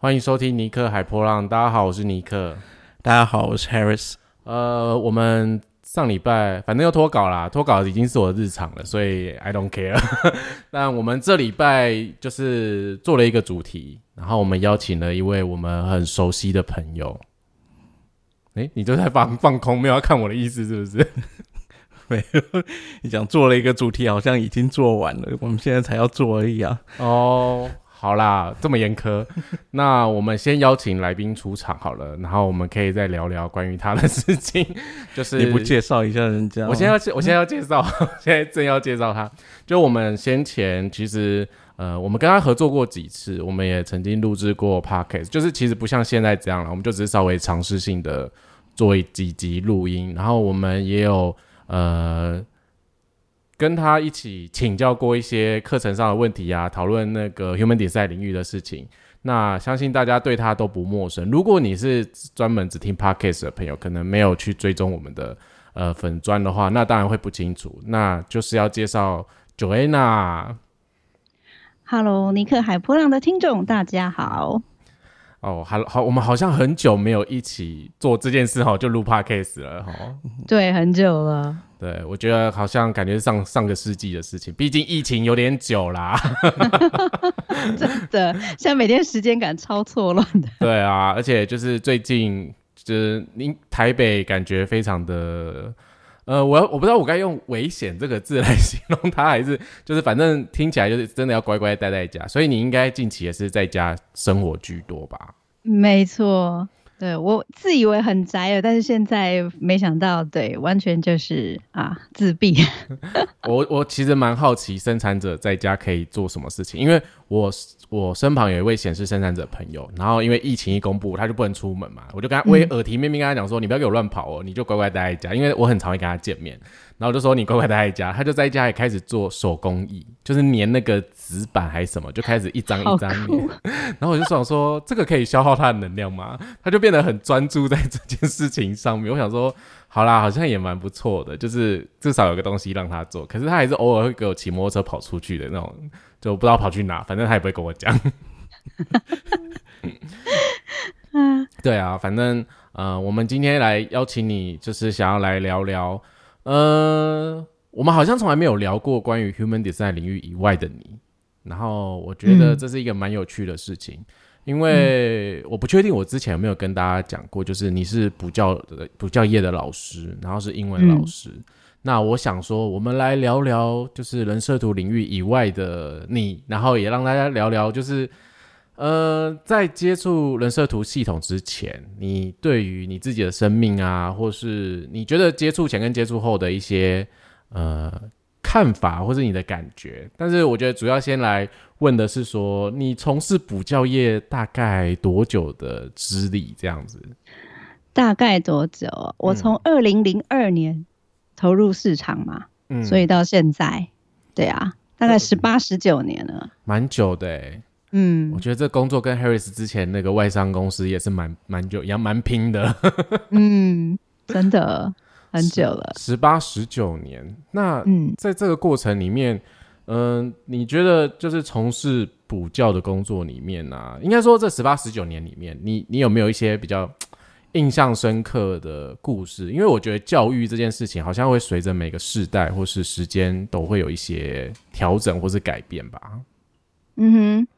欢迎收听尼克海波浪。大家好，我是尼克。大家好，我是 Harris。呃，我们上礼拜反正又脱稿啦，脱稿已经是我的日常了，所以 I don't care。但我们这礼拜就是做了一个主题，然后我们邀请了一位我们很熟悉的朋友。哎，你都在放放空，没有要看我的意思是不是？没有，你讲做了一个主题，好像已经做完了，我们现在才要做而已啊。哦。好啦，这么严苛，那我们先邀请来宾出场好了，然后我们可以再聊聊关于他的事情。就是你不介绍一下人家，我先要介，我先要介绍，现在正要介绍他。就我们先前其实，呃，我们跟他合作过几次，我们也曾经录制过 podcast，就是其实不像现在这样了，我们就只是稍微尝试性的做几集录音，然后我们也有呃。跟他一起请教过一些课程上的问题啊，讨论那个 human design 领域的事情。那相信大家对他都不陌生。如果你是专门只听 podcast 的朋友，可能没有去追踪我们的呃粉砖的话，那当然会不清楚。那就是要介绍 Joanna。Hello，尼克海波浪的听众，大家好。哦，好好，我们好像很久没有一起做这件事哈，就录 podcast 了哈。对，很久了。对，我觉得好像感觉上上个世纪的事情，毕竟疫情有点久啦。真的，现在每天时间感超错乱的。对啊，而且就是最近，就是您台北感觉非常的，呃，我我不知道我该用危险这个字来形容它，还是就是反正听起来就是真的要乖乖待在家，所以你应该近期也是在家生活居多吧？没错。对我自以为很宅了，但是现在没想到，对，完全就是啊自闭。我我其实蛮好奇，生产者在家可以做什么事情，因为我我身旁有一位显示生产者朋友，然后因为疫情一公布，他就不能出门嘛，我就跟他我也耳提面命跟他讲说，你不要给我乱跑哦，你就乖乖待在家，因为我很常会跟他见面。然后就说你乖乖待在家，他就在家里开始做手工艺，就是粘那个纸板还是什么，就开始一张一张粘。然后我就想说，这个可以消耗他的能量吗？他就变得很专注在这件事情上面。我想说，好啦，好像也蛮不错的，就是至少有个东西让他做。可是他还是偶尔会给我骑摩托车跑出去的那种，就不知道跑去哪，反正他也不会跟我讲。嗯 对啊，反正呃，我们今天来邀请你，就是想要来聊聊。呃，我们好像从来没有聊过关于 human design 领域以外的你，然后我觉得这是一个蛮有趣的事情，因为我不确定我之前有没有跟大家讲过，就是你是补教的补教业的老师，然后是英文老师。那我想说，我们来聊聊就是人设图领域以外的你，然后也让大家聊聊就是。呃，在接触人设图系统之前，你对于你自己的生命啊，或是你觉得接触前跟接触后的一些呃看法，或是你的感觉？但是我觉得主要先来问的是说，你从事补教业大概多久的资历？这样子？大概多久？我从二零零二年投入市场嘛，嗯所以到现在，对啊，大概十八十九年了，蛮久的嗯，我觉得这工作跟 Harris 之前那个外商公司也是蛮蛮久，也蛮拼的。嗯，真的很久了，十八十九年。那嗯，在这个过程里面，嗯，你觉得就是从事补教的工作里面呢，应该说这十八十九年里面，你你有没有一些比较印象深刻的故事？因为我觉得教育这件事情好像会随着每个世代或是时间都会有一些调整或是改变吧。嗯哼。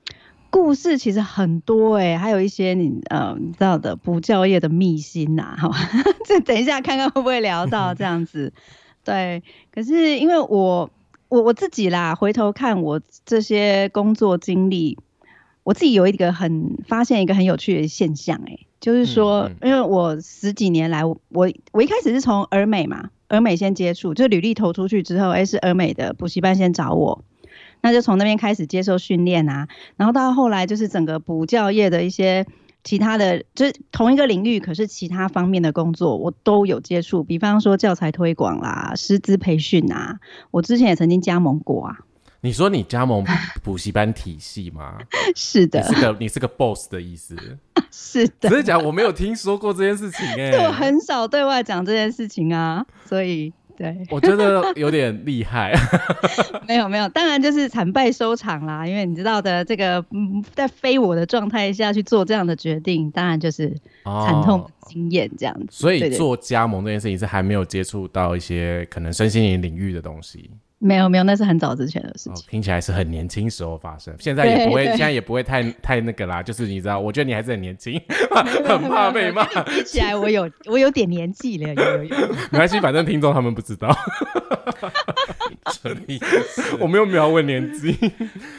故事其实很多哎，还有一些你呃你知道的补教业的秘辛呐，哈，这等一下看看会不会聊到这样子。对，可是因为我我我自己啦，回头看我这些工作经历，我自己有一个很发现一个很有趣的现象哎，就是说，因为我十几年来，我我一开始是从儿美嘛，儿美先接触，就履历投出去之后，哎是儿美的补习班先找我。那就从那边开始接受训练啊，然后到后来就是整个补教业的一些其他的，就是同一个领域，可是其他方面的工作我都有接触，比方说教材推广啦、师资培训啊，我之前也曾经加盟过啊。你说你加盟补习班体系吗？是的，是个你是个 boss 的意思。是的，只是讲我没有听说过这件事情 哎，我很少对外讲这件事情啊，所以。对，我觉得有点厉害。没有没有，当然就是惨败收场啦。因为你知道的，这个嗯，在非我的状态下去做这样的决定，当然就是惨痛的经验这样子。所以做加盟这件事情是还没有接触到一些可能身心灵领域的东西。没有没有，那是很早之前的事情。听起来是很年轻时候发生，现在也不会，现在也不会太太那个啦。就是你知道，我觉得你还是很年轻，很怕被骂。比起来，我有我有点年纪了，有有有。没关系，反正听众他们不知道。我没有没有问年纪，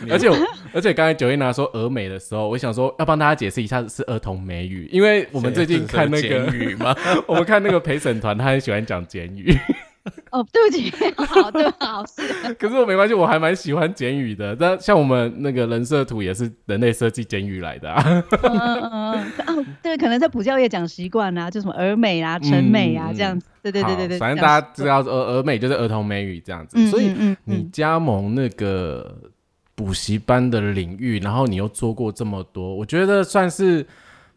而且而且刚才九一拿说俄美的时候，我想说要帮大家解释一下是儿童美语，因为我们最近看那个语吗？我们看那个陪审团，他很喜欢讲简语。哦，对不起，好的，好是。可是我没关系，我还蛮喜欢简语的。但像我们那个人设图也是人类设计简语来的啊。嗯嗯哦，对，可能在补教业讲习惯啊，就什么儿美啊、陈美啊这样子。对对对对对。反正大家知道儿儿美就是儿童美语这样子。所以你加盟那个补习班的领域，然后你又做过这么多，我觉得算是。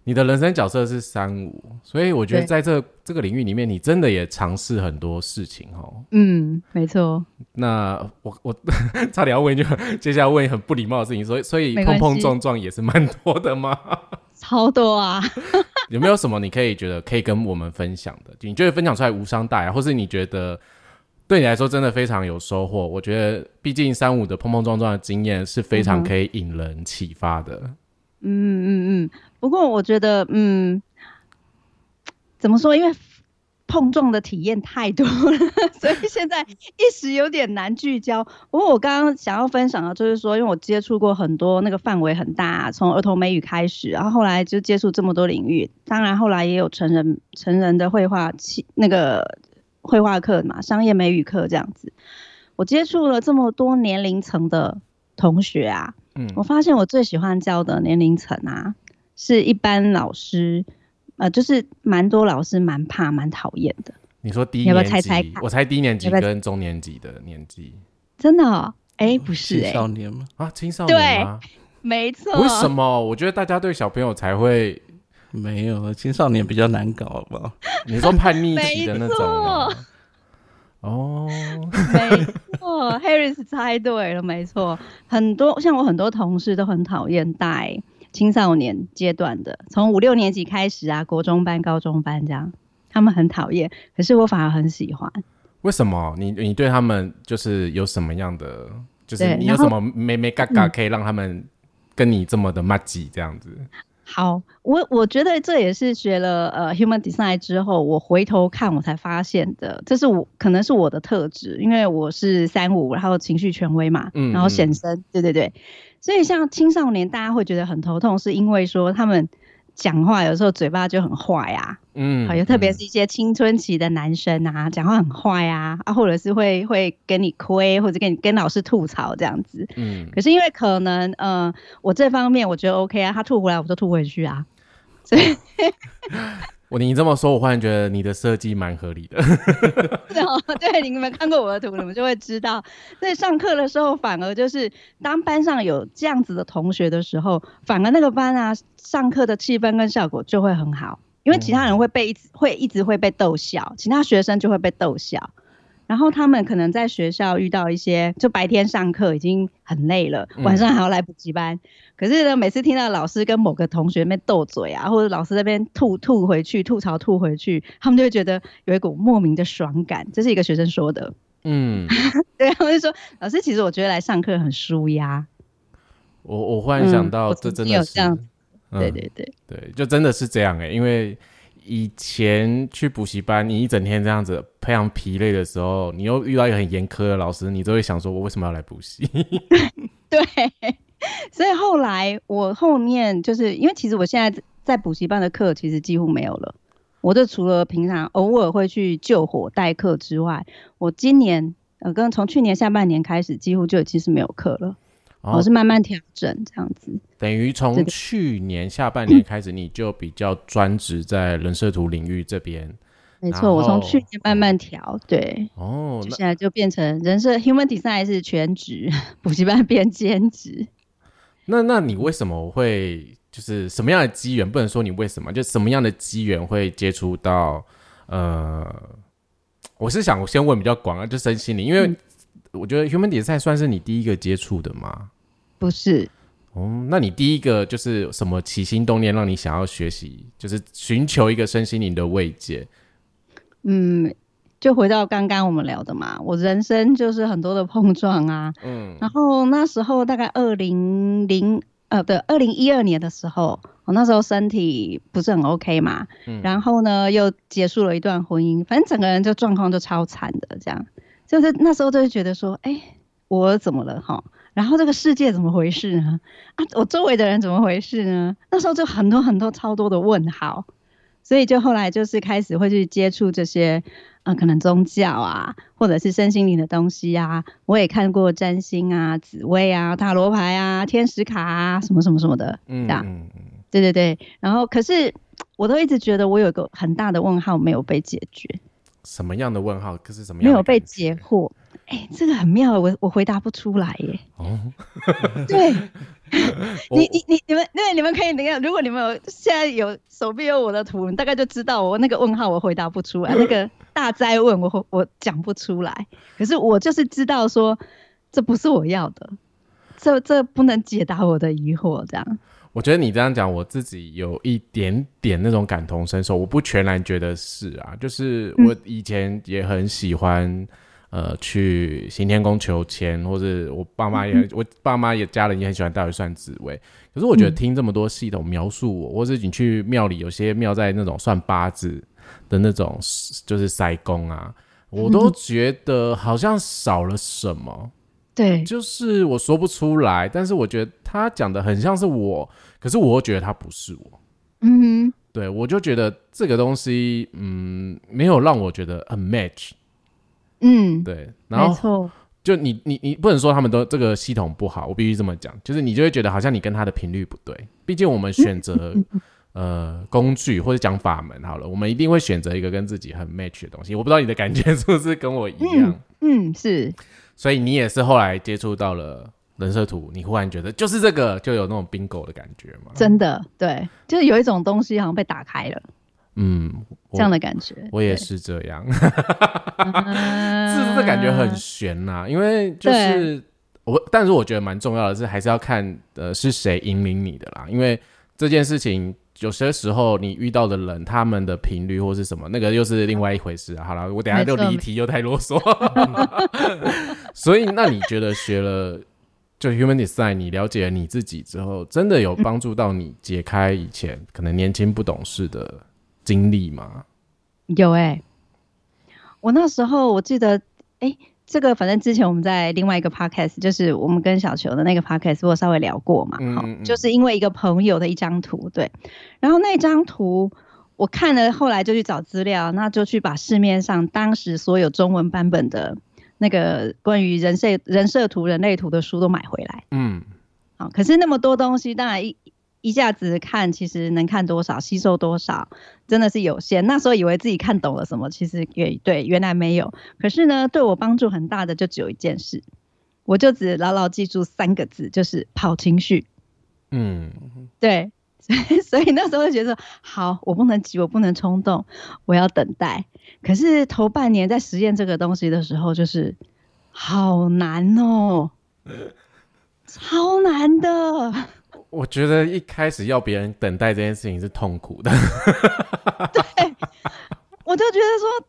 你的人生角色是三五，所以我觉得在这这个领域里面，你真的也尝试很多事情哦。嗯，没错。那我我 差点要问，一句接下来问很不礼貌的事情，所以所以碰碰撞撞也是蛮多的吗？超多啊！有没有什么你可以觉得可以跟我们分享的？你觉得分享出来无伤大雅，或是你觉得对你来说真的非常有收获？我觉得毕竟三五的碰碰撞撞的经验是非常可以引人启发的。嗯嗯嗯嗯。不过我觉得，嗯，怎么说？因为碰撞的体验太多了，所以现在一时有点难聚焦。不过我刚刚想要分享的，就是说，因为我接触过很多，那个范围很大，从儿童美语开始，然后后来就接触这么多领域。当然，后来也有成人成人的绘画，那个绘画课嘛，商业美语课这样子。我接触了这么多年龄层的同学啊，嗯，我发现我最喜欢教的年龄层啊。是一般老师，呃，就是蛮多老师蛮怕、蛮讨厌的。你说低年级，我猜低年级跟中年级的年纪，真的？哎，不是，青少年吗？啊，青少年吗？没错。为什么？我觉得大家对小朋友才会没有青少年比较难搞吧？你说叛逆期的那种？哦，没错，Harris 猜对了，没错。很多像我很多同事都很讨厌带。青少年阶段的，从五六年级开始啊，国中班、高中班这样，他们很讨厌，可是我反而很喜欢。为什么？你你对他们就是有什么样的？就是你有什么没没嘎嘎可以让他们跟你这么的默契这样子？好，我我觉得这也是学了呃 human design 之后，我回头看我才发现的，这是我可能是我的特质，因为我是三五，然后情绪权威嘛，嗯，然后显身，对对对。所以，像青少年，大家会觉得很头痛，是因为说他们讲话有时候嘴巴就很坏啊，嗯，好，特别是一些青春期的男生啊，讲话很坏啊，啊，或者是会会跟你亏，或者跟你跟老师吐槽这样子，嗯，可是因为可能，呃，我这方面我觉得 OK 啊，他吐回来我就吐回去啊，所以。我你这么说，我忽然觉得你的设计蛮合理的。对，你们看过我的图，你们就会知道。所以上课的时候，反而就是当班上有这样子的同学的时候，反而那个班啊，上课的气氛跟效果就会很好，因为其他人会被一直会一直会被逗笑，其他学生就会被逗笑。然后他们可能在学校遇到一些，就白天上课已经很累了，晚上还要来补习班。可是呢，每次听到老师跟某个同学那边斗嘴啊，或者老师那边吐吐回去、吐槽吐回去，他们就会觉得有一股莫名的爽感。这是一个学生说的。嗯，对，我就说老师，其实我觉得来上课很舒压。我我忽然想到，这真的是，对对对对，就真的是这样哎，因为。以前去补习班，你一整天这样子非常疲累的时候，你又遇到一个很严苛的老师，你就会想说：我为什么要来补习？对，所以后来我后面就是因为其实我现在在补习班的课其实几乎没有了。我就除了平常偶尔会去救火代课之外，我今年呃跟从去年下半年开始，几乎就已经是没有课了。我是慢慢调整这样子，等于从去年下半年开始，你就比较专职在人设图领域这边。没错，我从去年慢慢调，对，哦，现在就变成人设 human design 是全职，补习班变兼职。那那你为什么会就是什么样的机缘？不能说你为什么，就什么样的机缘会接触到呃我是想我先问比较广啊，就身心灵，因为我觉得 Human Design 算是你第一个接触的吗？不是，哦，那你第一个就是什么起心动念让你想要学习，就是寻求一个身心灵的慰藉？嗯，就回到刚刚我们聊的嘛，我人生就是很多的碰撞啊，嗯然后那时候大概二零零呃对，二零一二年的时候，我那时候身体不是很 OK 嘛，嗯然后呢又结束了一段婚姻，反正整个人就状况就超惨的，这样，就是那时候就会觉得说，哎，我怎么了哈？然后这个世界怎么回事呢？啊，我周围的人怎么回事呢？那时候就很多很多超多的问号，所以就后来就是开始会去接触这些，呃，可能宗教啊，或者是身心灵的东西啊。我也看过占星啊、紫薇啊、塔罗牌啊、天使卡啊，什么什么什么的，嗯这样。嗯嗯对对对。然后可是我都一直觉得我有一个很大的问号没有被解决，什么样的问号？可是什么样的没有被解惑。哎，这个很妙，我我回答不出来耶。哦。对，你你你你们，那你们可以那个，如果你们有现在有手边有我的图，你大概就知道我那个问号我回答不出来，那个大灾问我我讲不出来。可是我就是知道说，这不是我要的，这这不能解答我的疑惑，这样。我觉得你这样讲，我自己有一点点那种感同身受。我不全然觉得是啊，就是我以前也很喜欢，呃，去行天宫求签，或者我爸妈也，我爸妈也家人也很喜欢带我算紫薇。可是我觉得听这么多系统描述我，或是你去庙里，有些庙在那种算八字的那种，就是塞宫啊，我都觉得好像少了什么。对，就是我说不出来，但是我觉得他讲的很像是我，可是我又觉得他不是我。嗯哼，对我就觉得这个东西，嗯，没有让我觉得很 match。嗯，对，然后，就你你你不能说他们都这个系统不好，我必须这么讲，就是你就会觉得好像你跟他的频率不对。毕竟我们选择呃工具或者讲法门好了，我们一定会选择一个跟自己很 match 的东西。我不知道你的感觉是不是跟我一样，嗯，是，所以你也是后来接触到了人设图，你忽然觉得就是这个，就有那种 bingo 的感觉嘛？真的，对，就是有一种东西好像被打开了，嗯，这样的感觉。我也，是这样，嗯 是不是感觉很悬呐、因为就是我，但是我觉得蛮重要的是，还是要看呃是谁引领你的啦。因为这件事情有些时候你遇到的人，他们的频率或是什么，那个又是另外一回事啊。好了，我等下就离题，又太啰嗦。所以，那你觉得学了就 Human Design，你了解了你自己之后，真的有帮助到你解开以前可能年轻不懂事的经历吗？有哎、我那时候我记得，哎、这个反正之前我们在另外一个 podcast，就是我们跟小球的那个 podcast，我有稍微聊过嘛，嗯就是因为一个朋友的一张图，对，然后那张图我看了，后来就去找资料，那就去把市面上当时所有中文版本的那个关于人设人设图、人类图的书都买回来。嗯，好，可是那么多东西，当然一一下子看，其实能看多少，吸收多少，真的是有限。那时候以为自己看懂了什么，其实也对，原来没有。可是呢，对我帮助很大的就只有一件事，我就只牢牢记住三个字，就是跑情绪。嗯，对，所 以所以那时候就觉得，好，我不能急，我不能冲动，我要等待。可是头半年在实验这个东西的时候，就是好难哦，超难的。我觉得一开始要别人等待这件事情是痛苦的。对我就觉得说，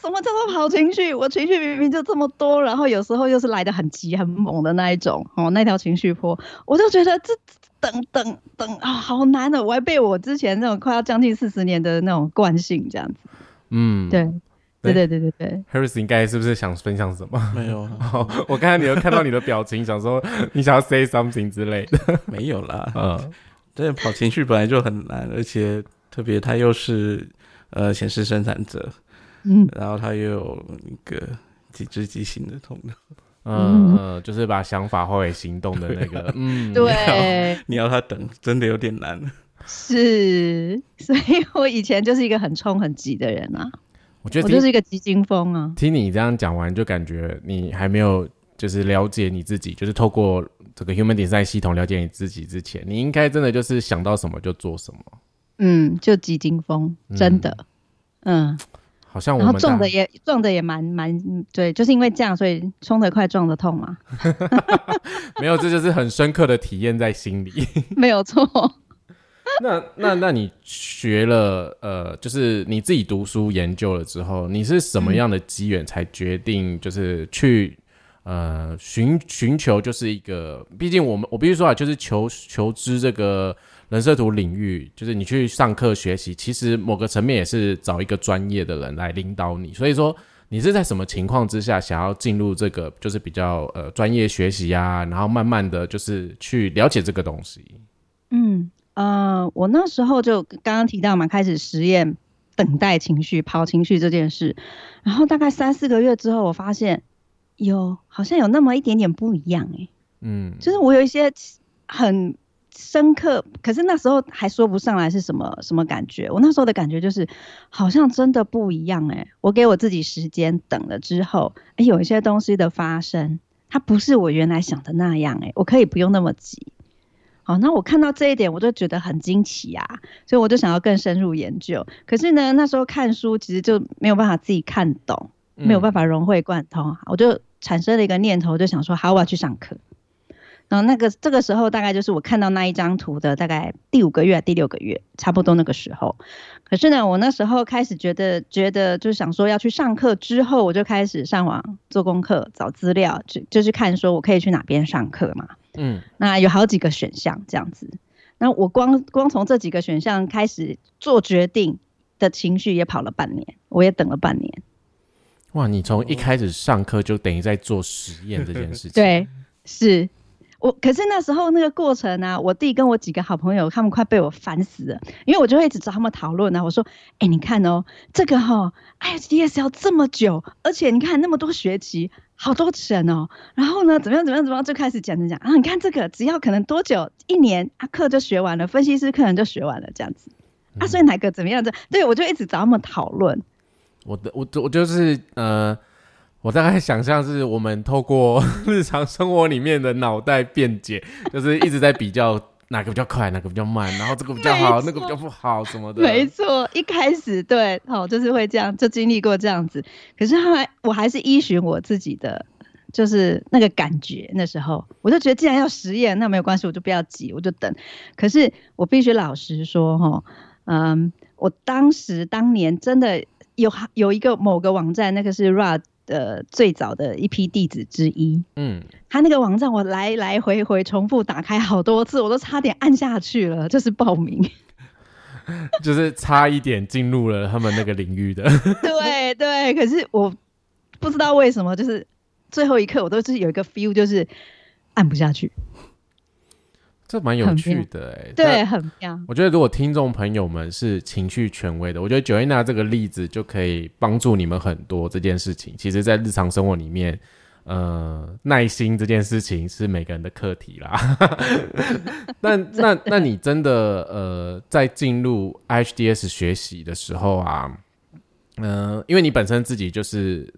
什么叫做好情绪？我情绪明明就这么多，然后有时候又是来的很急很猛的那一种，哦，那条情绪波，我就觉得这等等等啊，好难哦！我还被我之前那种快要将近四十年的那种惯性这样子，嗯，对，对。对对对对对，，Harris 应该是不是想分享什么？没有啊，哦，我刚才你有看到你的表情，想说你想要 say something 之类的。没有啦。嗯。这跑情绪本来就很难，而且特别他又是呃显示生产者，嗯，然后他又有一个即知即行的头脑，嗯嗯，就是把想法化为行动的那个，嗯，对，你要他等，真的有点难。是，所以我以前就是一个很冲很急的人啊，我我觉得我就是一个急惊风啊，听你这样讲完，就感觉你还没有就是了解你自己，就是透过这个 Human Design 系统了解你自己之前，你应该真的就是想到什么就做什么。嗯，就急惊风，真的，嗯好像我然后们撞的也撞的也蛮蛮对，就是因为这样，所以冲得快撞得痛嘛，没有，这就是很深刻的体验在心里。没有错。那那那你学了呃，就是你自己读书研究了之后，你是什么样的机缘才决定就是去呃寻寻求就是一个，毕竟我们我必须说啊，就是求求知这个人设图领域，就是你去上课学习，其实某个层面也是找一个专业的人来领导你，所以说。你是在什么情况之下想要进入这个就是比较呃专业学习啊，然后慢慢的就是去了解这个东西？嗯呃，我那时候就刚刚提到嘛，开始实验等待情绪、跑情绪这件事，然后大概三四个月之后，我发现有好像有那么一点点不一样诶、嗯，就是我有一些很深刻，可是那时候还说不上来是什么什么感觉。我那时候的感觉就是，好像真的不一样诶、我给我自己时间等了之后，诶，有一些东西的发生，它不是我原来想的那样诶、我可以不用那么急。好，那我看到这一点，我就觉得很惊奇啊，所以我就想要更深入研究。可是呢，那时候看书其实就没有办法自己看懂，没有办法融会贯通，我就产生了一个念头，就想说，好，我要去上课。然后那个这个时候大概就是我看到那一张图的大概第五个月、第六个月，差不多那个时候。可是呢，我那时候开始觉得觉得就是想说要去上课之后，我就开始上网做功课、找资料，就就去看说我可以去哪边上课嘛。嗯那有好几个选项这样子。那我光光从这几个选项开始做决定的情绪也跑了半年，我也等了半年。哇，你从一开始上课就等于在做实验这件事情。，对，是我。可是那时候那个过程呢、我弟跟我几个好朋友，他们快被我烦死了，因为我就会一直找他们讨论啊。我说：“哎、你看哦，这个哈、IHDS 要这么久，而且你看那么多学期，好多钱哦。然后呢，怎么样怎么样怎么样，就开始讲讲讲啊。你看这个只要可能多久，一年啊课就学完了，分析师课程就学完了，这样子。啊，所以哪个怎么样？这对我就一直找他们讨论。我的我我就是呃，我大概想象是我们透过 日常生活里面的脑袋辩解，就是一直在比较哪个比较快，哪个比较慢，然后这个比较好，那个比较不好什么的。没错，一开始对，好，就是会这样，就经历过这样子。可是后来我还是依循我自己的，就是那个感觉。那时候我就觉得，既然要实验，那没有关系，我就不要急，我就等。可是我必须老实说，哈，嗯，我当时当年真的有有一个某个网站，那个是 RAD 的最早的一批弟子之一。嗯，他那个网站我来来回回重复打开好多次，我都差点按下去了，就是报名。就是差一点进入了他们那个领域的。对对，可是我不知道为什么，就是最后一刻我都是有一个 feel，就是按不下去。这蛮有趣的哎、对，那很妙。我觉得如果听众朋友们是情绪权威的，我觉得九一娜这个例子就可以帮助你们很多。这件事情，其实在日常生活里面，呃，耐心这件事情是每个人的课题啦。那 那那你真的呃，在进入 IHDS 学习的时候啊，呃，因为你本身自己就是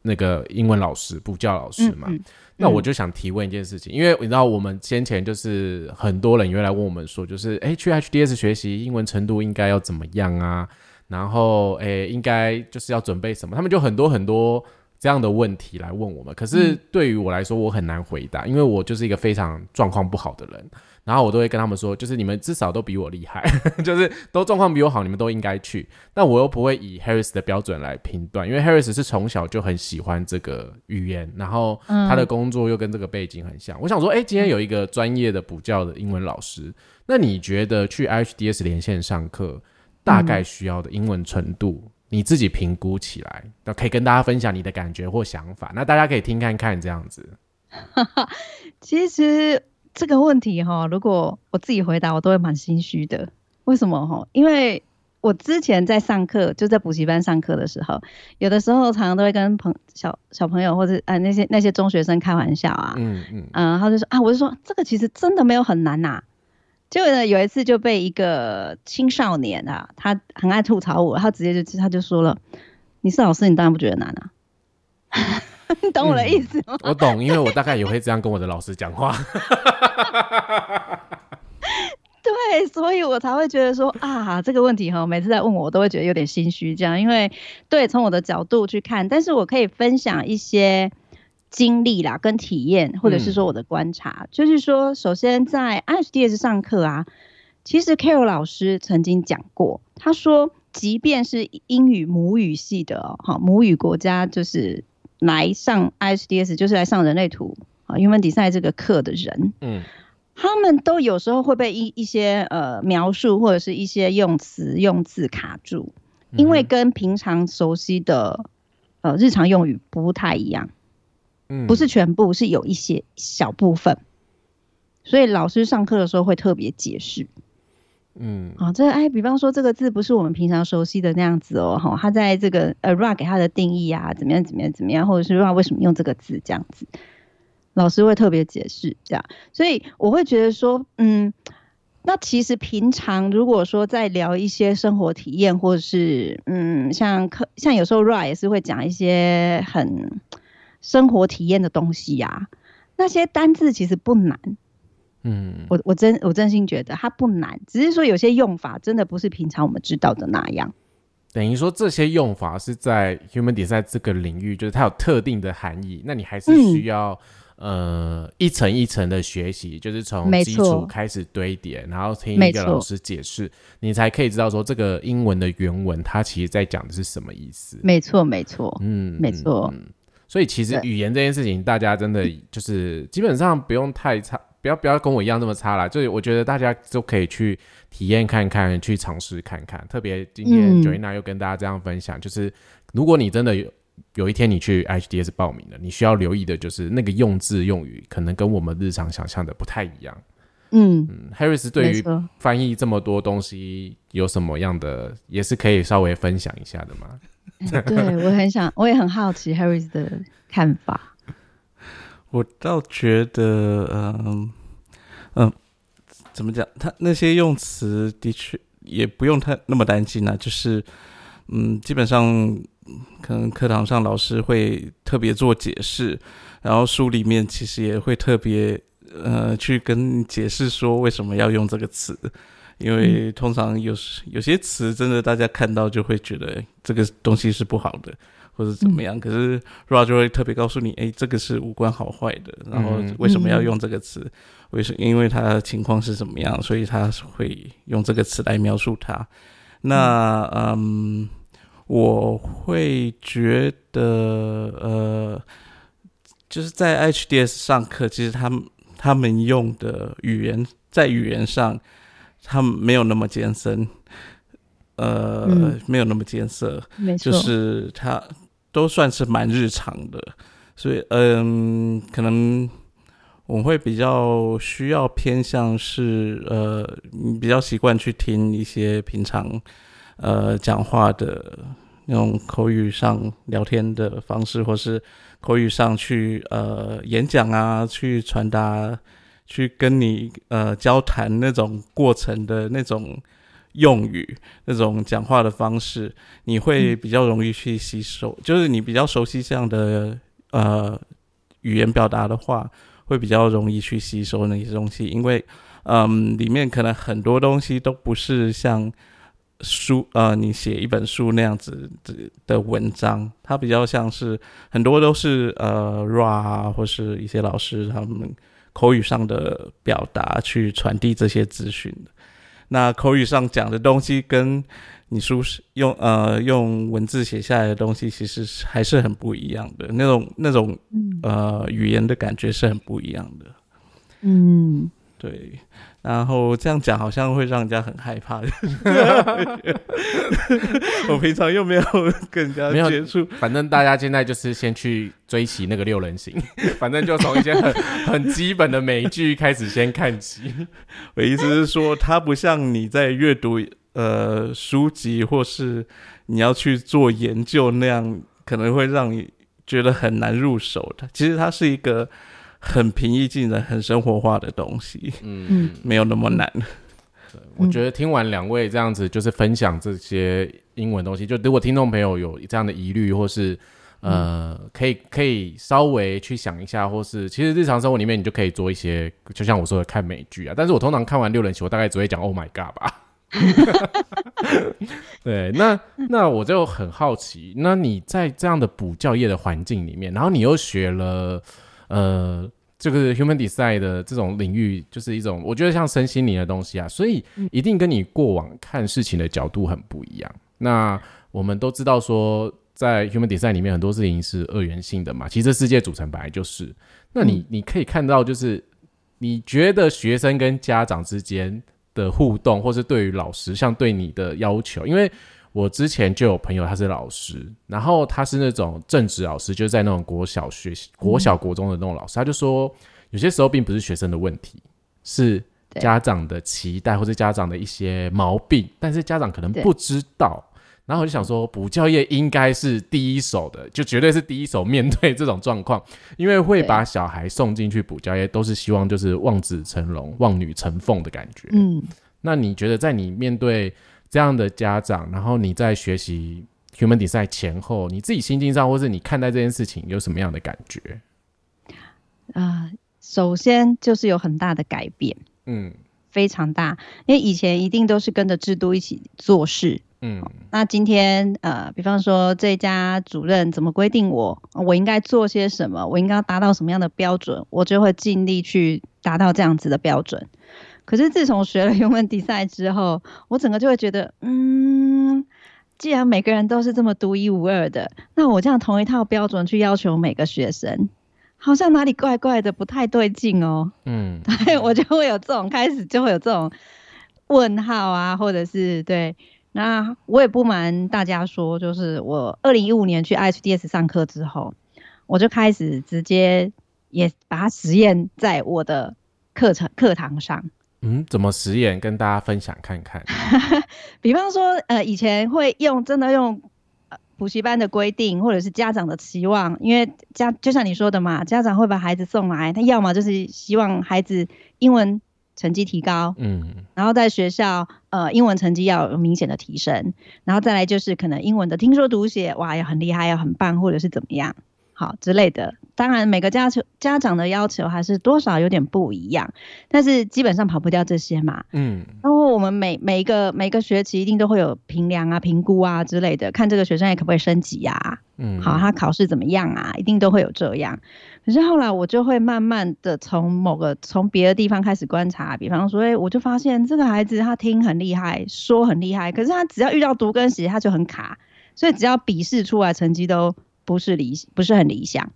那个英文老师、补教老师嘛，嗯那我就想提问一件事情，因为你知道我们先前就是很多人也会来问我们说，就是哎、诶去 HDS 学习英文程度应该要怎么样啊？然后哎、诶应该就是要准备什么？他们就很多很多这样的问题来问我们。可是对于我来说，我很难回答，因为我就是一个非常状况不好的人。然后我都会跟他们说，就是你们至少都比我厉害，就是都状况比我好，你们都应该去。但我又不会以 Harris 的标准来评断，因为 Harris 是从小就很喜欢这个语言，然后他的工作又跟这个背景很像。我想说，哎、今天有一个专业的补教的英文老师，那你觉得去 HDS 连线上课大概需要的英文程度，你自己评估起来，那可以跟大家分享你的感觉或想法，那大家可以听看看这样子。其实这个问题哈，如果我自己回答，我都会蛮心虚的。为什么哈？因为我之前在上课，就在补习班上课的时候，有的时候常常都会跟朋小小朋友或者呃那些那些中学生开玩笑啊，嗯嗯，嗯，他就说啊，我就说这个其实真的没有很难呐、结果呢，有一次就被一个青少年啊，他很爱吐槽我，他直接就他就说了：“你是老师，你当然不觉得难啊。”你 懂我的意思吗？我懂，因为我大概也会这样跟我的老师讲话。对，所以我才会觉得说啊，这个问题哈，每次在问我，我都会觉得有点心虚，这样，因为对，从我的角度去看，但是我可以分享一些经历啦，跟体验，或者是说我的观察，就是说，首先在 IHDS 上课啊，其实 Carol 老师曾经讲过，他说，即便是英语母语系的哈，母语国家就是来上 IHDS，就是来上人类图啊，英文比赛这个课的人，嗯。他们都有时候会被一一些呃描述或者是一些用词用字卡住，因为跟平常熟悉的呃日常用语不太一样，嗯，不是全部，是有一些小部分，所以老师上课的时候会特别解释，嗯，啊，这哎，比方说这个字不是我们平常熟悉的那样子哦，哈，他在这个呃 ra 给他的定义啊，怎么样怎么样怎么样，或者是 ra 为什么用这个字这样子。老师会特别解释这样，所以我会觉得说，嗯，那其实平常如果说在聊一些生活体验，或者是嗯，像课像有时候 Ra 也是会讲一些很生活体验的东西呀，那些单字其实不难，嗯，我我真我真心觉得它不难，只是说有些用法真的不是平常我们知道的那样。等于说这些用法是在 Human Design 这个领域，就是它有特定的含义，那你还是需要。呃，一层一层的学习，就是从基础开始堆叠，然后听一个老师解释，你才可以知道说这个英文的原文它其实在讲的是什么意思。没错，没错，嗯，没错。所以其实语言这件事情，大家真的 就是基本上不用太差，不要不要跟我一样这么差啦。就是我觉得大家都可以去体验看看，去尝试看看。特别今天 Joanna 又跟大家这样分享，就是如果你真的有。有一天你去 HDS 报名了，你需要留意的就是那个用字用语可能跟我们日常想象的不太一样。嗯嗯，Harris 对于翻译这么多东西有什么样的，也是可以稍微分享一下的吗？对我很想，我也很好奇 Harris 的看法。我倒觉得，嗯嗯，怎么讲？他那些用词的确也不用太那么担心啊，就是嗯，基本上。可能课堂上老师会特别做解释，然后书里面其实也会特别呃去跟解释说为什么要用这个词，因为通常有有些词真的大家看到就会觉得这个东西是不好的或者怎么样，可是 Ra 就会特别告诉你，哎，这个是无关好坏的，然后为什么要用这个词？为什因为他的情况是怎么样，所以他会用这个词来描述他。那嗯。我会觉得，呃，就是在 HDS 上课，其实他们他们用的语言在语言上，他们没有那么艰深，呃，没有那么艰涩，就是他都算是蛮日常的，所以，嗯，可能我会比较需要偏向是，呃，比较习惯去听一些平常。呃，讲话的那种口语上聊天的方式，或是口语上去呃演讲啊，去传达，去跟你呃交谈那种过程的那种用语，那种讲话的方式，你会比较容易去吸收。就是你比较熟悉这样的呃语言表达的话，会比较容易去吸收那些东西，因为嗯，里面可能很多东西都不是像。书呃，你写一本书那样子的的文章，它比较像是很多都是呃 ra 或是一些老师他们口语上的表达去传递这些资讯的。那口语上讲的东西，跟你书用呃用文字写下来的东西，其实还是很不一样的。那种那种呃语言的感觉是很不一样的。嗯，对。然后这样讲好像会让人家很害怕。我平常又没有跟人家接触，反正大家现在就是先去追起那个六人行，反正就从一些很很基本的美剧开始先看起。我意思是说，它不像你在阅读呃书籍或是你要去做研究那样，可能会让你觉得很难入手的。其实它是一个。很平易近人、很生活化的东西，嗯，没有那么难。我觉得听完两位这样子，就是分享这些英文东西，就如果听众朋友有这样的疑虑，或是呃，可以可以稍微去想一下，或是其实日常生活里面你就可以做一些，就像我说的看美剧啊。但是我通常看完六人行，我大概只会讲 “Oh my God” 吧。对，那那我就很好奇，那你在这样的补教业的环境里面，然后你又学了呃这个 human design 的这种领域，就是一种我觉得像身心灵的东西啊，所以一定跟你过往看事情的角度很不一样。那我们都知道说。在 human design 里面，很多事情是二元性的嘛。其实世界组成本来就是。那你你可以看到，就是你觉得学生跟家长之间的互动，或是对于老师像对你的要求，因为我之前就有朋友他是老师，然后他是那种正职老师，就是在那种国小学、国小国中的那种老师，他就说有些时候并不是学生的问题，是家长的期待或者家长的一些毛病，但是家长可能不知道。然后我就想说，补教业应该是第一手的，就绝对是第一手面对这种状况，因为会把小孩送进去补教业，都是希望就是望子成龙、望女成凤的感觉。嗯，那你觉得在你面对这样的家长，然后你在学习 human design 前后，你自己心境上，或是你看待这件事情有什么样的感觉？啊，首先就是有很大的改变，嗯，非常大，因为以前一定都是跟着制度一起做事。嗯，那今天呃，比方说这家主任怎么规定我，我应该做些什么，我应该达到什么样的标准，我就会尽力去达到这样子的标准。可是自从学了英文比赛之后，我整个就会觉得，嗯，既然每个人都是这么独一无二的，那我这样同一套标准去要求每个学生，好像哪里怪怪的，不太对劲哦。嗯，对我就会有这种开始就会有这种问号啊，或者是对。那我也不瞒大家说，就是我二零一五年去 HDS 上课之后，我就开始直接也把它实验在我的课程课堂上。嗯，怎么实验？跟大家分享看看。比方说，呃，以前会用真的用补习班的规定，或者是家长的期望，因为家就像你说的嘛，家长会把孩子送来，他要么就是希望孩子英文。成绩提高，嗯，然后在学校，呃，英文成绩要有明显的提升，然后再来就是可能英文的听说读写，哇，要很厉害，要很棒，或者是怎么样，好之类的。当然，每个家求家长的要求还是多少有点不一样，但是基本上跑不掉这些嘛，嗯。然后我们每每一个每个学期一定都会有评量啊、评估啊之类的，看这个学生也可不可以升级呀，嗯，好，他考试怎么样啊，一定都会有这样。可是后来我就会慢慢的从某个从别的地方开始观察，比方说，哎，我就发现这个孩子他听很厉害，说很厉害，可是他只要遇到读跟写他就很卡，所以只要笔试出来成绩都不是理不是很理想。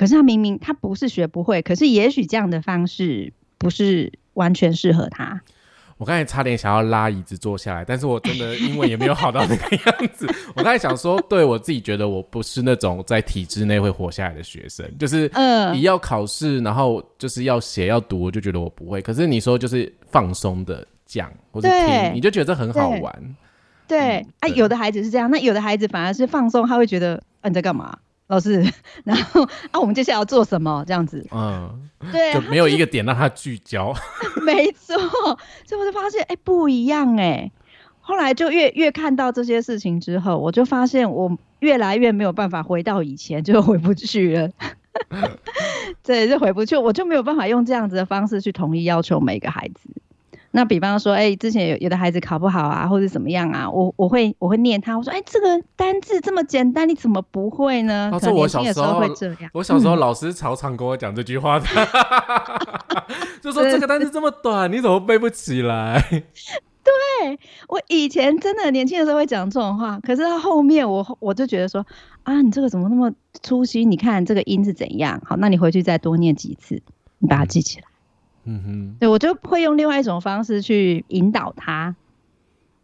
可是他明明他不是学不会，可是也许这样的方式不是完全适合他。我刚才差点想要拉椅子坐下来，但是我真的英文也没有好到那个样子。我刚才想说，对我自己觉得我不是那种在体制内会活下来的学生，就是一要考试，然后就是要写要读，我就觉得我不会。可是你说就是放松的讲或者听，你就觉得很好玩。对啊，有的孩子是这样，那有的孩子反而是放松，他会觉得你在干嘛？老师，然后啊，我们接下来要做什么？这样子，嗯，对，就没有一个点让他聚焦。没错，所以我就发现，哎，不一样哎。后来就越越看到这些事情之后，我就发现我越来越没有办法回到以前，就回不去了。对，就回不去，我就没有办法用这样子的方式去统一要求每个孩子。那比方说，哎，之前有有的孩子考不好啊，或者怎么样啊，我我会我会念他，我说，哎，这个单字这么简单，你怎么不会呢？他说我小时候会这样，我小时候老师常常跟我讲这句话的，就说这个单字这么短，你怎么背不起来？对我以前真的年轻的时候会讲这种话，可是到后面我我就觉得说，啊，你这个怎么那么粗心？你看这个音是怎样？好，那你回去再多念几次，你把它记起来。嗯哼，对我就会用另外一种方式去引导他，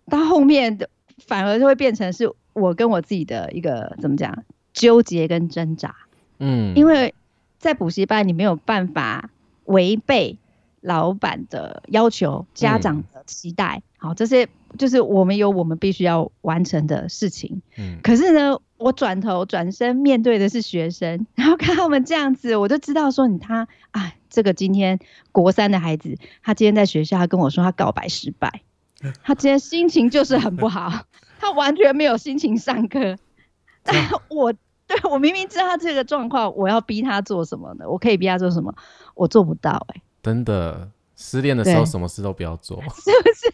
到后面的反而就会变成是我跟我自己的一个怎么讲纠结跟挣扎。嗯，因为在补习班你没有办法违背老板的要求、家长的期待，好，这些就是我们有我们必须要完成的事情。嗯，可是呢。我转头转身面对的是学生，然后看他们这样子，我就知道说你他啊，这个今天国三的孩子，他今天在学校他跟我说他告白失败，他今天心情就是很不好，他完全没有心情上课。但 我对我明明知道他这个状况，我要逼他做什么呢？我可以逼他做什么？我做不到哎、真的，失恋的时候什么事都不要做。是不是？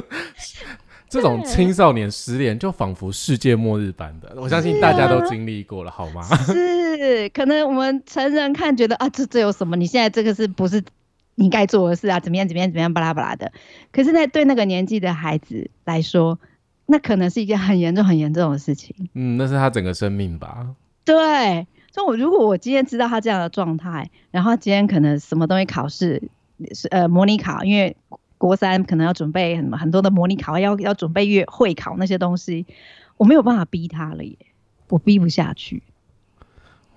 这种青少年失恋就仿佛世界末日般的，我相信大家都经历过了，好吗？是，可能我们成人看觉得啊，这这有什么？你现在这个是不是你该做的事啊？怎么样怎么样怎么样巴拉巴拉的。可是，在对那个年纪的孩子来说，那可能是一件很严重很严重的事情。嗯，那是他整个生命吧。对，所以我如果我今天知道他这样的状态，然后今天可能什么东西考试是呃模拟考，因为国三可能要准备很很多的模拟考，要要准备月会考那些东西，我没有办法逼他了耶，我逼不下去。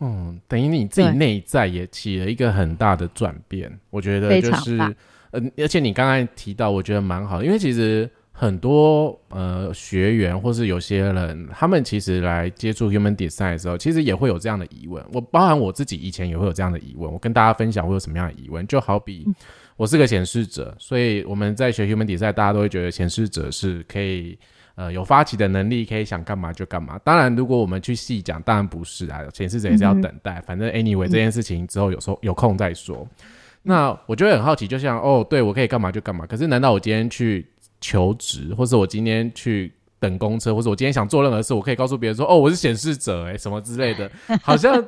嗯，等于你自己对内在也起了一个很大的转变，我觉得非就是常大，呃，而且你刚才提到，我觉得蛮好的，因为其实很多呃学员或是有些人，他们其实来接触 Human Design 的时候，其实也会有这样的疑问。我包含我自己以前也会有这样的疑问，我跟大家分享会有什么样的疑问，就好比我是个显示者，所以我们在学 Human Design，大家都会觉得显示者是可以。呃，有发起的能力，可以想干嘛就干嘛。当然，如果我们去细讲，当然不是啊，显示者也是要等待。反正 anyway 这件事情之后有时候有空再说。那我就会很好奇，就像哦，对我可以干嘛就干嘛。可是难道我今天去求职，或者我今天去等公车，或者我今天想做任何事，我可以告诉别人说哦，我是显示者，哎，什么之类的？好像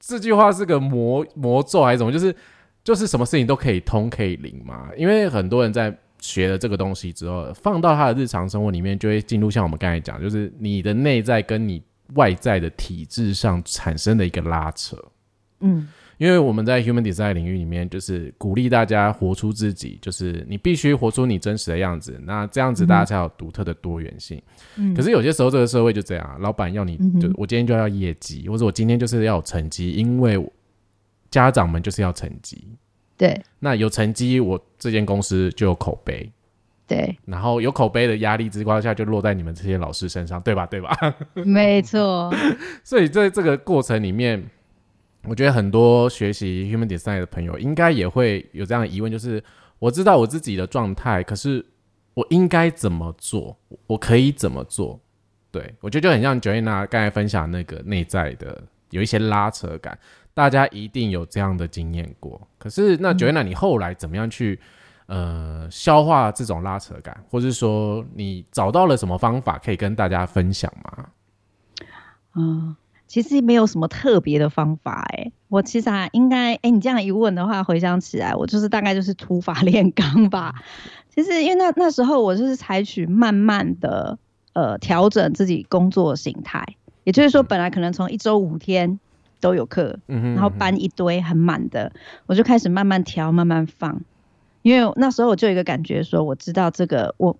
这句话是个魔魔咒还是什么？就是就是什么事情都可以通可以灵嘛？因为很多人在学了这个东西之后，放到他的日常生活里面，就会进入像我们刚才讲，就是你的内在跟你外在的体质上产生的一个拉扯。嗯因为我们在 human design 领域里面，就是鼓励大家活出自己，就是你必须活出你真实的样子，那这样子大家才有独特的多元性。嗯，可是有些时候这个社会就这样啊，老板要你就我今天就要业绩，或者我今天就是要有成绩，因为家长们就是要成绩。对那有成绩，我这间公司就有口碑，对，然后有口碑的压力之光下，就落在你们这些老师身上，对吧？对吧？没错，所以在这个过程里面，我觉得很多学习 human design 的朋友应该也会有这样的疑问，就是我知道我自己的状态，可是我应该怎么做？我可以怎么做？对我觉得就很像 Joanna 刚才分享那个内在的有一些拉扯感，大家一定有这样的经验过。可是那 Joanna，你后来怎么样去？呃，消化这种拉扯感，或是说你找到了什么方法可以跟大家分享吗？嗯，其实没有什么特别的方法哎、我其实啊，应该哎、你这样一问的话，回想起来，我就是大概就是土法炼钢吧。其实因为那那时候我就是采取慢慢的呃调整自己工作形态，也就是说，本来可能从一周五天都有课，然后搬一堆很满的，我就开始慢慢调，慢慢放。因为那时候我就有一个感觉说，我知道这个我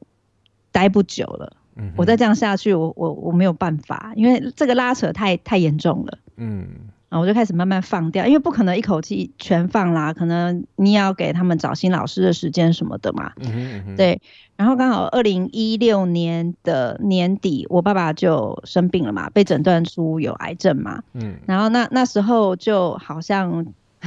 待不久了，嗯我再这样下去，我我我没有办法，因为这个拉扯太太严重了。嗯啊我就开始慢慢放掉，因为不可能一口气全放啦，可能你也要给他们找新老师的时间什么的嘛。嗯哼嗯哼，对，然后刚好二零一六年的年底，我爸爸就生病了嘛，被诊断出有癌症嘛。嗯然后那那时候就好像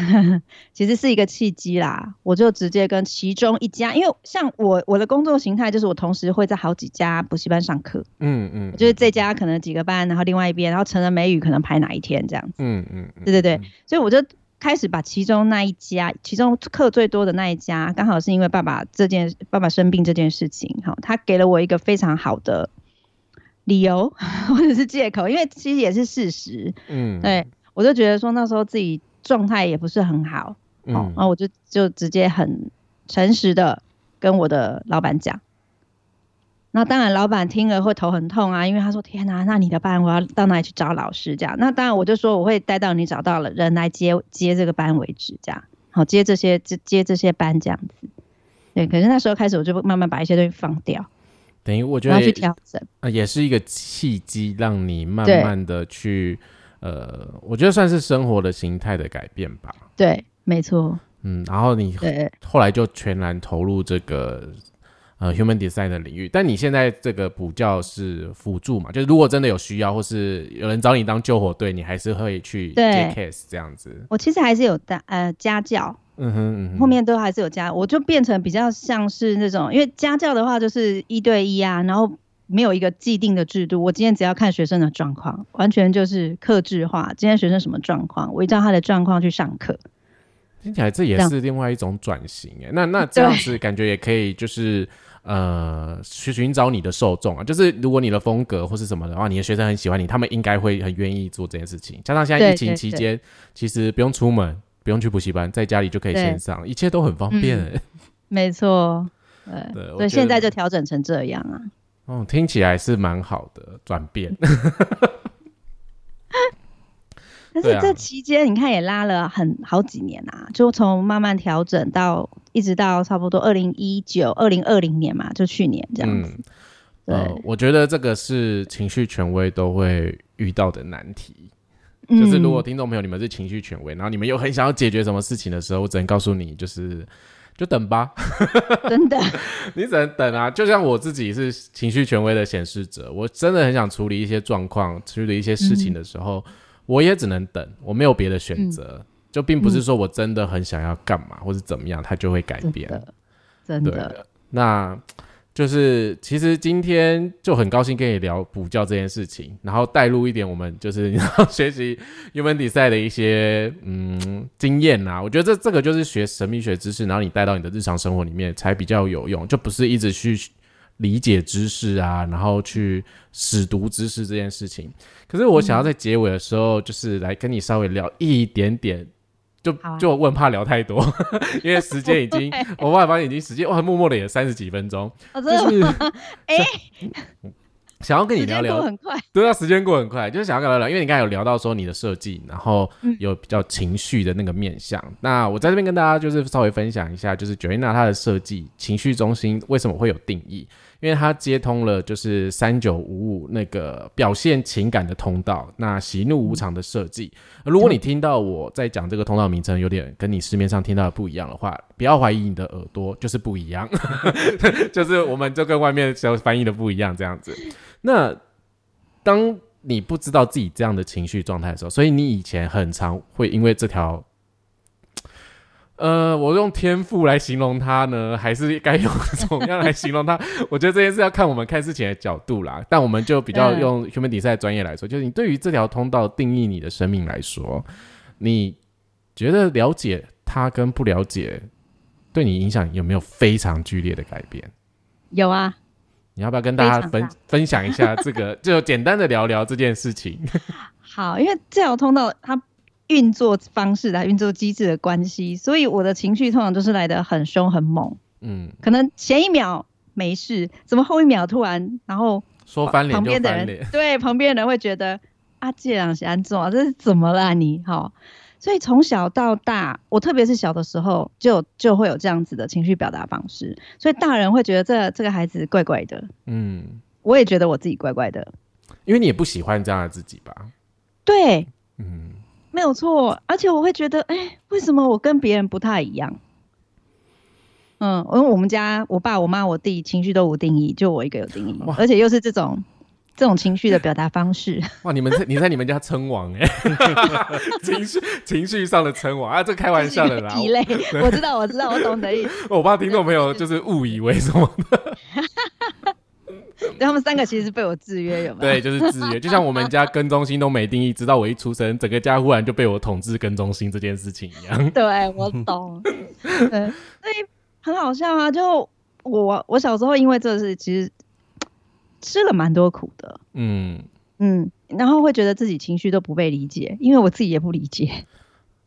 其实是一个契机啦，我就直接跟其中一家，因为像我我的工作形态就是我同时会在好几家补习班上课，嗯嗯，就是这家可能几个班，然后另外一边，然后成人美语可能排哪一天这样子。嗯嗯嗯，对对对，所以我就开始把其中那一家，其中课最多的那一家，刚好是因为爸爸这件爸爸生病这件事情，哈，他给了我一个非常好的理由 或者是借口，因为其实也是事实。嗯，对我就觉得说那时候自己状态也不是很好，嗯，哦，然后我就就直接很诚实的跟我的老板讲。那当然，老板听了会头很痛啊，因为他说：“天哪，那你的班我要到哪里去找老师？”这样，那当然我就说我会带到你找到了人来接接这个班为止，这样好接这些接接这些班这样子。对，可是那时候开始我就慢慢把一些东西放掉，等于我觉得要去调整。啊，也是一个契机，让你慢慢的去，呃，我觉得算是生活的形态的改变吧。对，没错，嗯，然后你对后来就全然投入这个呃 human design 的领域，但你现在这个补教是辅助嘛？就是如果真的有需要，或是有人找你当救火队，你还是会去对接 case 这样子。我其实还是有带呃家教，嗯哼嗯哼，后面都还是有家，我就变成比较像是那种，因为家教的话就是一对一啊，然后没有一个既定的制度，我今天只要看学生的状况，完全就是克制化。今天学生什么状况，我依照他的状况去上课。听起来这也是另外一种转型哎，那那这样子感觉也可以，就是呃去寻找你的受众啊。就是如果你的风格或是什么的话，你的学生很喜欢你，他们应该会很愿意做这件事情。加上现在疫情期间，其实不用出门，不用去补习班，在家里就可以线上，一切都很方便哎。没错，对，所以现在就调整成这样啊。哦，听起来是蛮好的转变。但是这期间，你看也拉了很好几年啊，就从慢慢调整到一直到差不多二零一九、二零二零年嘛，就去年这样子。对，我觉得这个是情绪权威都会遇到的难题。就是如果听众朋友你们是情绪权威，然后你们又很想要解决什么事情的时候，我只能告诉你，就是就等吧。真的，你只能等啊。就像我自己是情绪权威的显示者，我真的很想处理一些状况、处理一些事情的时候。我也只能等，我没有别的选择，就并不是说我真的很想要干嘛或者怎么样，它就会改变。真的，那就是其实今天就很高兴跟你聊补教这件事情，然后带入一点我们就是学习 human design 的一些嗯经验呐。我觉得这这个就是学神秘学知识，然后你带到你的日常生活里面才比较有用，就不是一直去。理解知识啊，然后去使读知识这件事情。可是我想要在结尾的时候，就是来跟你稍微聊一点点，就就问怕聊太多，因为时间已经，我爸爸已经时间哇，默默的也三十几分钟，就是 哎。想要跟你聊聊，很快，对啊，时间过很快，就是想要跟聊聊，因为你刚才有聊到说你的设计，然后有比较情绪的那个面向。那我在这边跟大家就是稍微分享一下，就是 Joanna 她的设计情绪中心为什么会有定义？因为它接通了就是三九五五那个表现情感的通道，那喜怒无常的设计。如果你听到我在讲这个通道名称有点跟你市面上听到的不一样的话，不要怀疑你的耳朵，就是不一样，就是我们就跟外面所翻译的不一样这样子。那当你不知道自己这样的情绪状态的时候，所以你以前很常会因为这条，呃，我用天赋来形容它呢，还是该用怎么样来形容它？我觉得这件事要看我们看事情的角度啦。但我们就比较用 human design 专业来说，就是你对于这条通道定义你的生命来说，你觉得了解它跟不了解，对你影响有没有非常剧烈的改变？有啊。你要不要跟大家分分享一下这个？就简单的聊聊这件事情。好，因为这条通道它运作方式的运作机制的关系，所以我的情绪通常都是来的很凶很猛。嗯，可能前一秒没事，怎么后一秒突然然后说翻脸，旁边的人对旁边的人会觉得啊，这样是安怎？这是怎么了？你好。所以从小到大，我特别是小的时候，就就会有这样子的情绪表达方式。所以大人会觉得这这个孩子怪怪的。嗯，我也觉得我自己怪怪的。因为你也不喜欢这样的自己吧？对，嗯，没有错。而且我会觉得，哎，为什么我跟别人不太一样？嗯，因为我们家我爸、我妈、我弟情绪都无定义，就我一个有定义，而且又是这种。这种情绪的表达方式，哇！你们在你在你们家称王哎，情绪情绪上的称王啊，这开玩笑的啦。我知道，我知道，我懂得意思。我怕听众朋友就是误以为什么的。他们三个其实是被我制约，有吗？对，就是制约。就像我们家跟中心都没定义，直到我一出生，整个家忽然就被我统治跟中心这件事情一样。对，我懂。对，所以很好笑啊！就我我小时候因为这事，其实。吃了蛮多苦的，嗯嗯，然后会觉得自己情绪都不被理解，因为我自己也不理解。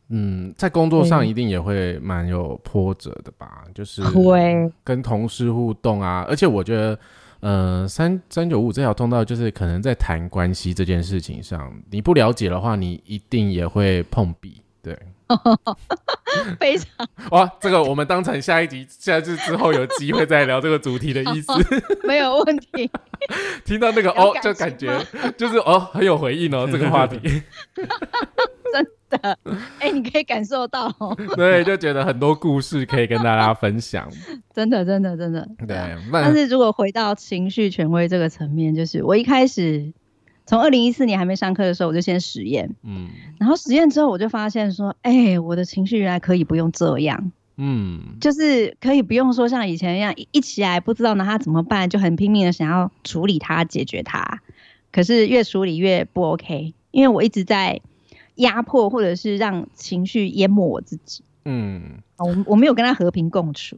嗯，在工作上一定也会蛮有波折的吧，就是会跟同事互动啊，而且我觉得，呃，三三九五这条通道就是可能在谈关系这件事情上，你不了解的话，你一定也会碰壁，对。非常 哇！这个我们当成下一集，下次之后有机会再聊这个主题的意思，没有问题。听到那个哦，就感觉就是哦，很有回应哦，这个话题。真的，哎，你可以感受到，对，就觉得很多故事可以跟大家分享。真的，真的，真的，对。但是如果回到情绪权威这个层面，就是我一开始。从二零一四年还没上课的时候，我就先实验，嗯，然后实验之后，我就发现说，哎，我的情绪原来可以不用这样，嗯，就是可以不用说像以前一样一起来不知道拿它怎么办，就很拼命的想要处理它解决它，可是越处理越不 OK，因为我一直在压迫或者是让情绪淹没我自己。嗯，我我没有跟他和平共处。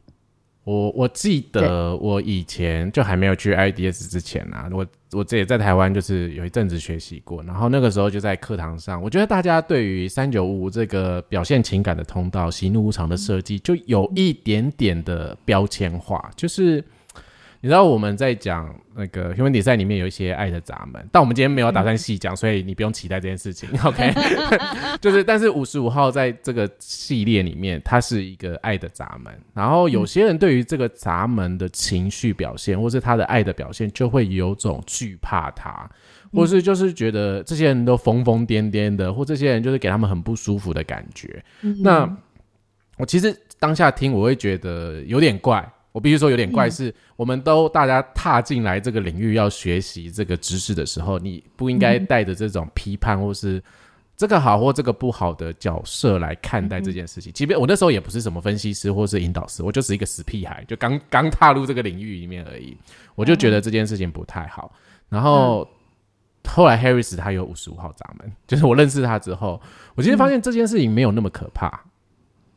我我记得我以前就还没有去 IDS 之前啊，我我这也在台湾就是有一阵子学习过，然后那个时候就在课堂上，我觉得大家对于三九五这个表现情感的通道、喜怒无常的设计，就有一点点的标签化，就是。你知道我们在讲那个 human design 里面有一些爱的闸门，但我们今天没有打算细讲，所以你不用期待这件事情。OK，就是，但是五十五号在这个系列里面，它是一个爱的闸门。然后有些人对于这个闸门的情绪表现，或是他的爱的表现，就会有种惧怕他，或是就是觉得这些人都疯疯癫癫的，或这些人就是给他们很不舒服的感觉。那我其实当下听，我会觉得有点怪。我必须说有点怪，是我们都大家踏进来这个领域要学习这个知识的时候，你不应该带着这种批判或是这个好或这个不好的角色来看待这件事情。即便我那时候也不是什么分析师或是引导师，我就是一个死屁孩，就刚刚踏入这个领域里面而已。我就觉得这件事情不太好。然后后来 Harris 他有五十五号闸门，就是我认识他之后，我今天发现这件事情没有那么可怕。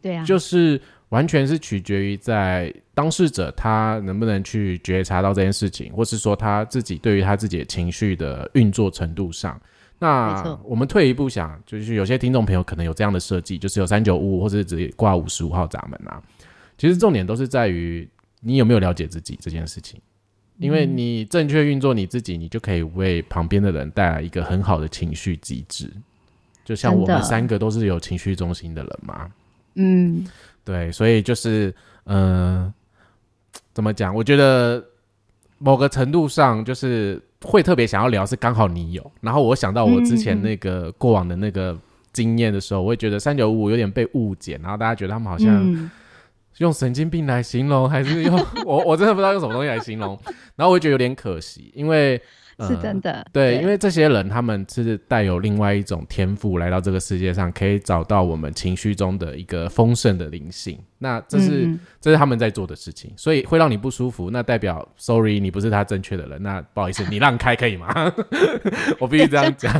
对啊，就是。完全是取决于在当事者他能不能去觉察到这件事情，或是说他自己对于他自己的情绪的运作程度上。那我们退一步想，就是有些听众朋友可能有这样的设计，就是有三九五五或者直接挂五十五号闸门啊。其实重点都是在于你有没有了解自己这件事情，因为你正确运作你自己，你就可以为旁边的人带来一个很好的情绪机制。就像我们三个都是有情绪中心的人嘛，嗯。对，所以就是，嗯，怎么讲？我觉得某个程度上，就是会特别想要聊，是刚好你有。然后我想到我之前那个过往的那个经验的时候，我会觉得三九五五有点被误解，然后大家觉得他们好像用神经病来形容，还是用 我我真的不知道用什么东西来形容。然后我会觉得有点可惜，因为。是真的，对，因为这些人他们是带有另外一种天赋来到这个世界上，可以找到我们情绪中的一个丰盛的灵性。那这是这是他们在做的事情，所以会让你不舒服。那代表，sorry，你不是他正确的人。那不好意思，你让开可以吗？我必须这样讲。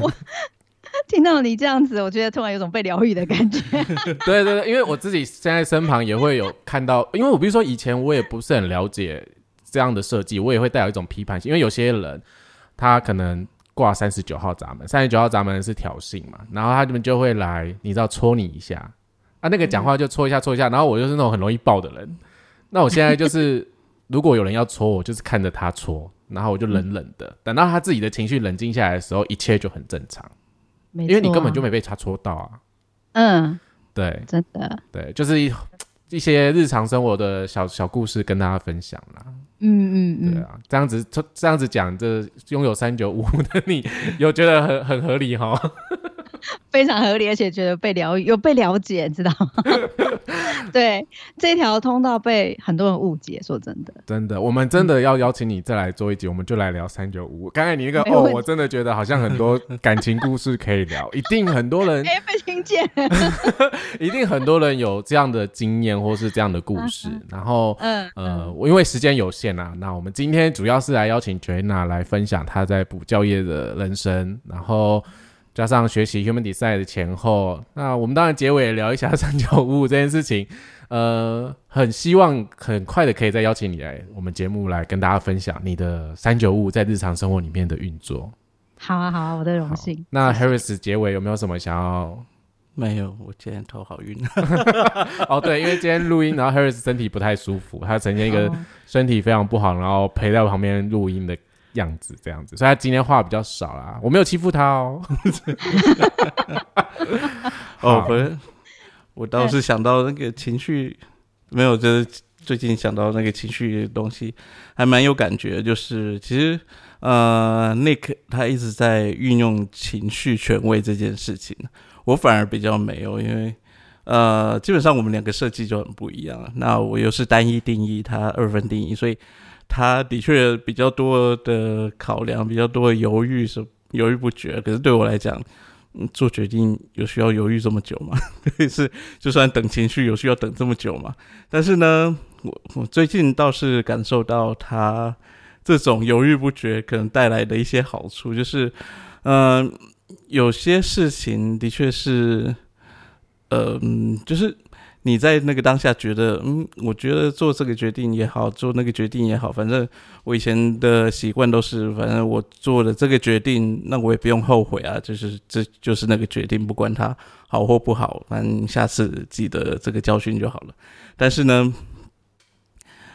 听到你这样子，我觉得突然有种被疗愈的感觉。对对对，因为我自己现在身旁也会有看到，因为我比如说以前我也不是很了解这样的设计，我也会带有一种批判性，因为有些人。他可能挂三十九号闸门，三十九号闸门是挑衅嘛，然后他们就会来，你知道戳你一下，啊，那个讲话就戳一下戳一下，然后我就是那种很容易爆的人，那我现在就是 如果有人要戳我，就是看着他戳，然后我就冷冷的，等到他自己的情绪冷静下来的时候，一切就很正常，因为你根本就没被他戳到啊，嗯，对，真的，对，就是一 一些日常生活的小小故事跟大家分享啦。嗯嗯嗯，对啊，这样子这样子讲，这拥有三九五的你，有觉得很很合理哈？非常合理，而且觉得被了有被了解，知道吗？对，这条通道被很多人误解，说真的，真的，我们真的要邀请你再来做一集，我们就来聊三九五。刚才你那个哦，我真的觉得好像很多感情故事可以聊，一定很多人 被听见，一定很多人有这样的经验或是这样的故事。然后，嗯呃，我因为时间有限啊，那我们今天主要是来邀请 Jenna 来分享她在补教业的人生，然后。加上学习 Human Design 的前后，那我们当然结尾聊一下 三九五五这件事情。呃，很希望很快的可以再邀请你来我们节目来跟大家分享你的三九五在日常生活里面的运作。好啊，好啊，我的荣幸。那 Harris 结尾有没有什么想要？没有，我今天头好晕。哦，对，因为今天录音，然后 Harris 身体不太舒服，他呈现一个身体非常不好，然后陪在旁边录音的。样子这样子，所以他今天话比较少啦。我没有欺负他哦。哦，不是我倒是想到那个情绪，没有，就是最近想到那个情绪的东西，还蛮有感觉。就是其实，呃，Nick 他一直在运用情绪权威这件事情，我反而比较没有，因为呃，基本上我们两个设计就很不一样。那我又是单一定义，他二分定义，所以。他的确比较多的考量，比较多的犹豫，是犹豫不决。可是对我来讲，做决定有需要犹豫这么久吗？是，就算等情绪有需要等这么久吗？但是呢，我我最近倒是感受到他这种犹豫不决可能带来的一些好处，就是，嗯，有些事情的确是，嗯，就是。你在那个当下觉得，嗯，我觉得做这个决定也好，做那个决定也好，反正我以前的习惯都是，反正我做了这个决定，那我也不用后悔啊，就是这就是那个决定，不管它好或不好，反正下次记得这个教训就好了。但是呢，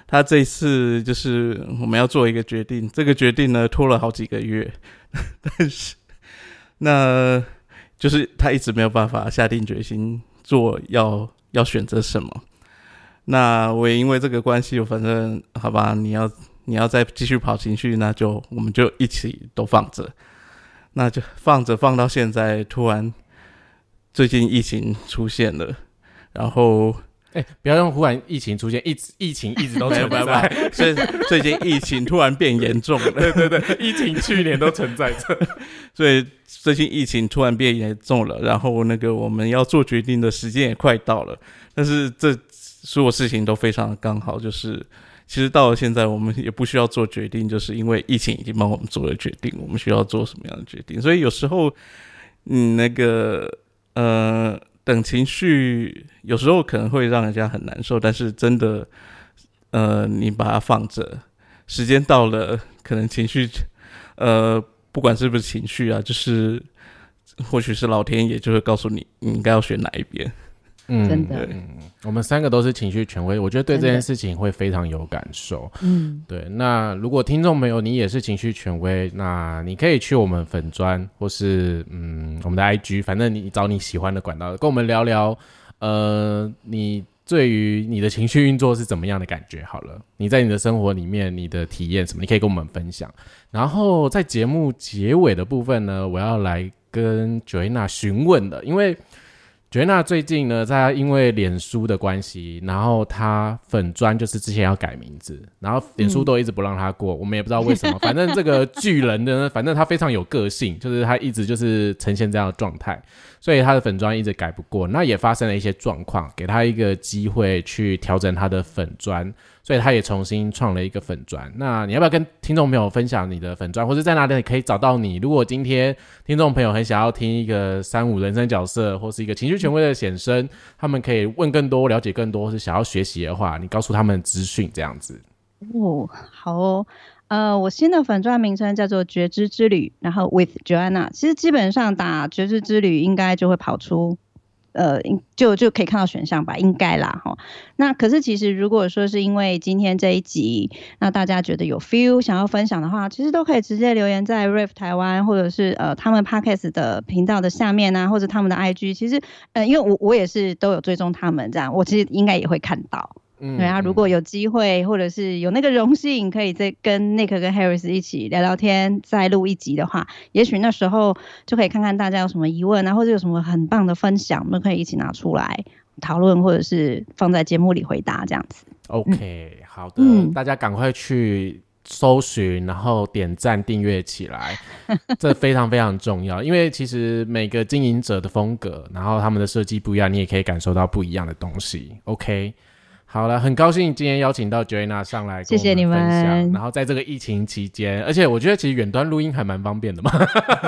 他这次就是我们要做一个决定，这个决定呢拖了好几个月，但是那就是他一直没有办法下定决心做要。要选择什么？那我也因为这个关系，反正好吧，你要你要再继续跑情绪，那就我们就一起都放着，那就放着放到现在，突然最近疫情出现了，然后。哎，不要用忽然疫情出现，一直疫情一直都存在，所以最近疫情突然变严重了。对对对，疫情去年都存在着，所以最近疫情突然变严重了。然后那个我们要做决定的时间也快到了，但是这所有事情都非常的刚好，就是其实到了现在，我们也不需要做决定，就是因为疫情已经帮我们做了决定，我们需要做什么样的决定。所以有时候，嗯，那个呃。等情绪有时候可能会让人家很难受，但是真的，呃，你把它放着，时间到了，可能情绪，呃，不管是不是情绪啊，就是或许是老天爷就会告诉你，你应该要选哪一边。嗯，真的，我们三个都是情绪权威，我觉得对这件事情会非常有感受。嗯，对。那如果听众朋友你也是情绪权威，那你可以去我们粉砖或是嗯我们的 IG，反正你找你喜欢的管道，跟我们聊聊。呃，你对于你的情绪运作是怎么样的感觉？好了，你在你的生活里面你的体验什么？你可以跟我们分享。然后在节目结尾的部分呢，我要来跟 Joanna 询问的，因为。杰娜最近呢，在因为脸书的关系，然后她粉砖就是之前要改名字，然后脸书都一直不让她过，我们也不知道为什么。反正这个巨人的，反正他非常有个性，就是他一直就是呈现这样的状态，所以他的粉砖一直改不过。那也发生了一些状况，给他一个机会去调整他的粉砖。所以他也重新创了一个粉砖。那你要不要跟听众朋友分享你的粉砖，或者在哪里可以找到你？如果今天听众朋友很想要听一个三五人生角色，或是一个情绪权威的显身，他们可以问更多、了解更多，或是想要学习的话，你告诉他们资讯这样子。哦，好哦。呃，我新的粉钻名称叫做觉知之旅，然后 with Joanna。其实基本上打觉知之旅，应该就会跑出。呃，就就可以看到选项吧，应该啦，哈。那可是其实如果说是因为今天这一集，那大家觉得有 feel 想要分享的话，其实都可以直接留言在 Riff 台湾，或者是呃他们 Podcast 的频道的下面啊，或者他们的 IG。其实，呃，因为我我也是都有追踪他们这样，我其实应该也会看到。对啊，如果有机会，或者是有那个荣幸，可以再跟 Nick 跟 Harris 一起聊聊天，再录一集的话，也许那时候就可以看看大家有什么疑问啊，或者有什么很棒的分享，我们可以一起拿出来讨论，或者是放在节目里回答这样子。OK，好的，大家赶快去搜寻，然后点赞订阅起来，这非常非常重要，因为其实每个经营者的风格，然后他们的设计不一样，你也可以感受到不一样的东西。OK。好了，很高兴今天邀请到 Joanna 上来，谢谢你们。然后在这个疫情期间，而且我觉得其实远端录音还蛮方便的嘛。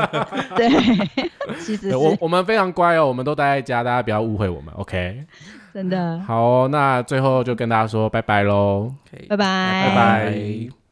对，其实我我们非常乖哦，我们都待在家，大家不要误会我们，OK？真的。好，那最后就跟大家说拜拜喽，拜拜，拜拜。